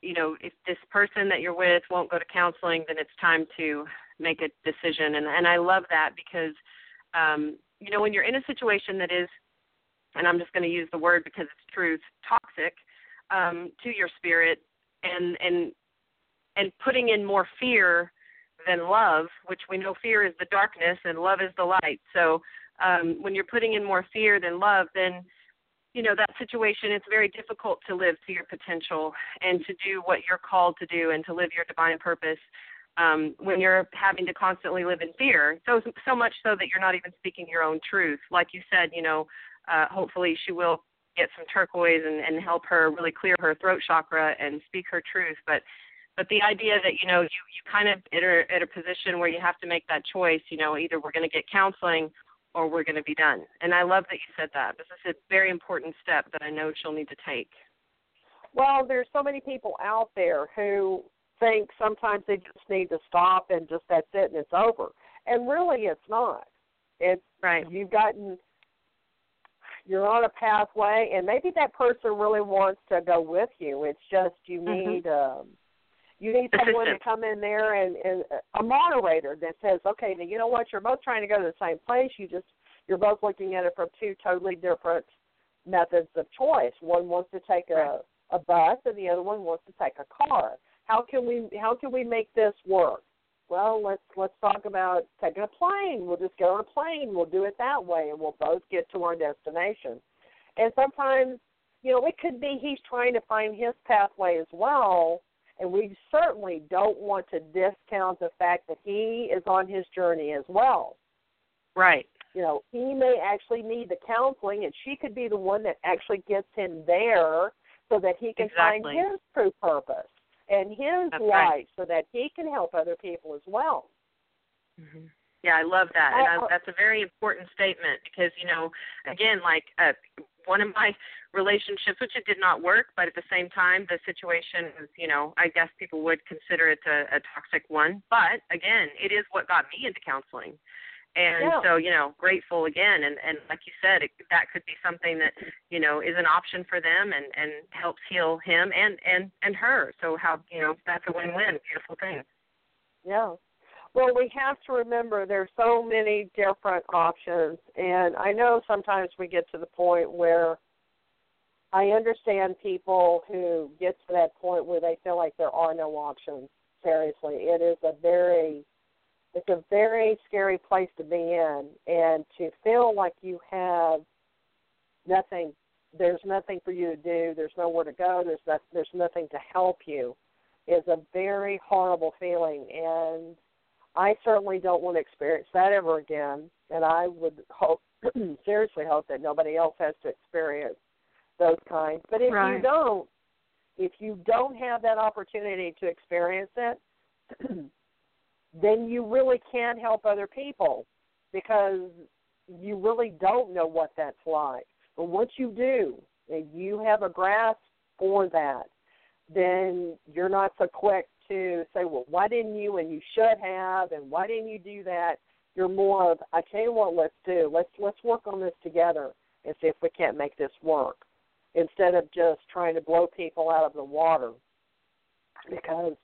you know, if this person that you're with won't go to counseling, then it's time to make a decision, and and I love that because, um, you know, when you're in a situation that is and I'm just going to use the word because it's truth, toxic um, to your spirit, and and and putting in more fear than love, which we know fear is the darkness and love is the light. So um, when you're putting in more fear than love, then you know that situation it's very difficult to live to your potential and to do what you're called to do and to live your divine purpose um, when you're having to constantly live in fear. So so much so that you're not even speaking your own truth. Like you said, you know, uh, hopefully she will get some turquoise and, and help her really clear her throat chakra and speak her truth. But but the idea that you know you you kind of at a, at a position where you have to make that choice. You know, either we're going to get counseling or we're going to be done. And I love that you said that. This is a very important step that I know she'll need to take. Well, there's so many people out there who think sometimes they just need to stop and just that's it and it's over. And really it's not. It's Right. you've gotten you're on a pathway and maybe that person really wants to go with you. It's just you Mhm. need um you need someone to come in there and, and a moderator that says, Okay, now you know what, you're both trying to go to the same place, you just you're both looking at it from two totally different methods of choice. One wants to take a a bus and the other one wants to take a car. How can we how can we make this work? Well, let's let's talk about taking a plane. We'll just get on a plane. We'll do it that way, and we'll both get to our destination. And sometimes, you know, it could be he's trying to find his pathway as well, and we certainly don't want to discount the fact that he is on his journey as well. Right. You know, he may actually need the counseling, and she could be the one that actually gets him there so that he can Exactly. find his true purpose and his That's light right. so that he can help other people as well. hmm Yeah, I love that, and I- I, that's a very important statement because you know, again, like uh, one of my relationships, which it did not work, but at the same time, the situation was, you know, I guess people would consider it a, a toxic one. But again, it is what got me into counseling. And Yeah. so, you know, grateful again. And, and like you said, it, that could be something that, you know, is an option for them and, and helps heal him and, and, and her. So how, you know, that's a win-win. Beautiful thing. Yeah. Well, we have to remember there's so many different options, and I know sometimes we get to the point where I understand people who get to that point where they feel like there are no options. Seriously, it is a very it's a very scary place to be in and to feel like you have nothing there's nothing for you to do, there's nowhere to go, there's not, there's nothing to help you is a very horrible feeling and I certainly don't want to experience that ever again and I would hope [clears throat] seriously hope that nobody else has to experience those kinds. But if Right. you don't if you don't have that opportunity to experience it, [clears throat] then you really can't help other people because you really don't know what that's like. But once you do, and you have a grasp for that, then you're not so quick to say, well, why didn't you and you should have and why didn't you do that? You're more of, I tell you what, let's do. Let's let's work on this together and see if we can't make this work. Instead of just trying to blow people out of the water. Because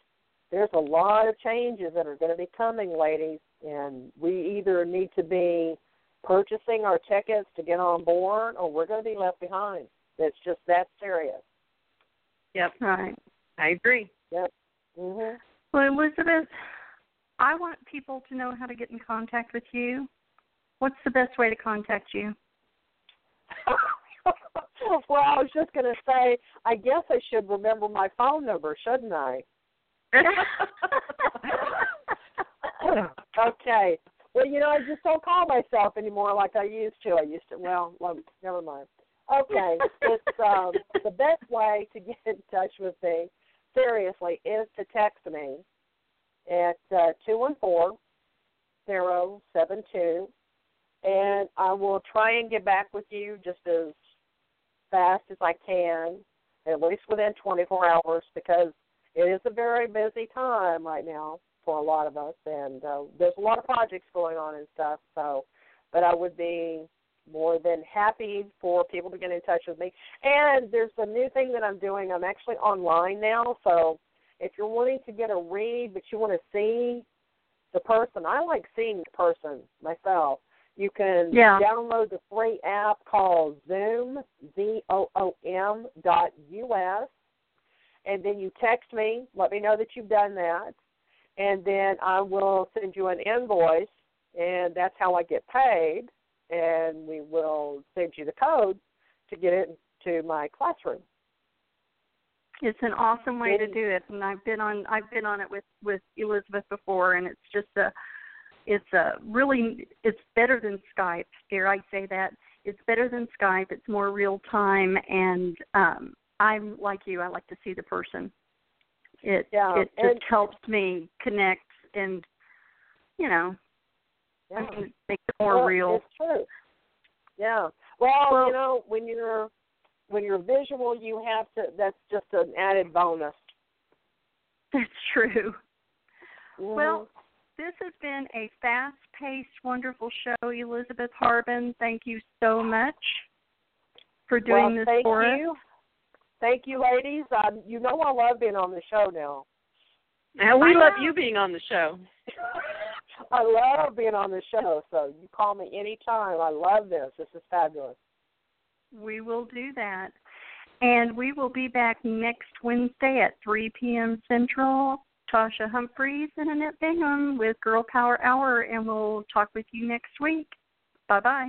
there's a lot of changes that are going to be coming, ladies, and we either need to be purchasing our tickets to get on board or we're going to be left behind. It's just that serious. Yep. Right. I agree. Yep. Mhm. Well, Elizabeth, I want people to know how to get in contact with you. What's the best way to contact you? [laughs] well, I was just going to say, I guess I should remember my phone number, shouldn't I? [laughs] okay. Well, you know, I just don't call myself anymore like I used to. I used to. Well, well never mind. Okay, it's um, the best way to get in touch with me, seriously, is to text me at uh, two one four zero seven two, and I will try and get back with you just as fast as I can, at least within 24 hours, because it is a very busy time right now for a lot of us, and uh, there's a lot of projects going on and stuff. So, but I would be more than happy for people to get in touch with me. And there's a new thing that I'm doing. I'm actually online now, so if you're wanting to get a read, but you want to see the person, I like seeing the person myself. You can Yeah. download the free app called Zoom, Z O O M dot U S, and then you text me, let me know that you've done that, and then I will send you an invoice, and that's how I get paid, and we will send you the code to get it into my classroom. It's an awesome way to do it, and I've been on I've been on it with with Elizabeth before, and it's just a it's a really it's better than Skype. Dare I say that? It's better than Skype. It's more real time, and um, I'm like you. I like to see the person. It Yeah, it just and- helps me connect, and you know, Yeah. mean, it more Well, real. It's true. Yeah. Well, Well- you know, when you're when you're visual, you have to. That's just an added bonus. That's true. Mhm. Well, this has been a fast paced, wonderful show, Elizabeth Harbin. Thank you so much for doing well, this for us. You. Thank you, ladies. Um, you know I love being on the show now. And we I love know. you being on the show. [laughs] I love being on the show, so you call me anytime. I love this. This is fabulous. We will do that. And we will be back next Wednesday at 3 p.m. Central. Tasha Humphreys and Annette Bingham with Girl Power Hour, and we'll talk with you next week. Bye bye.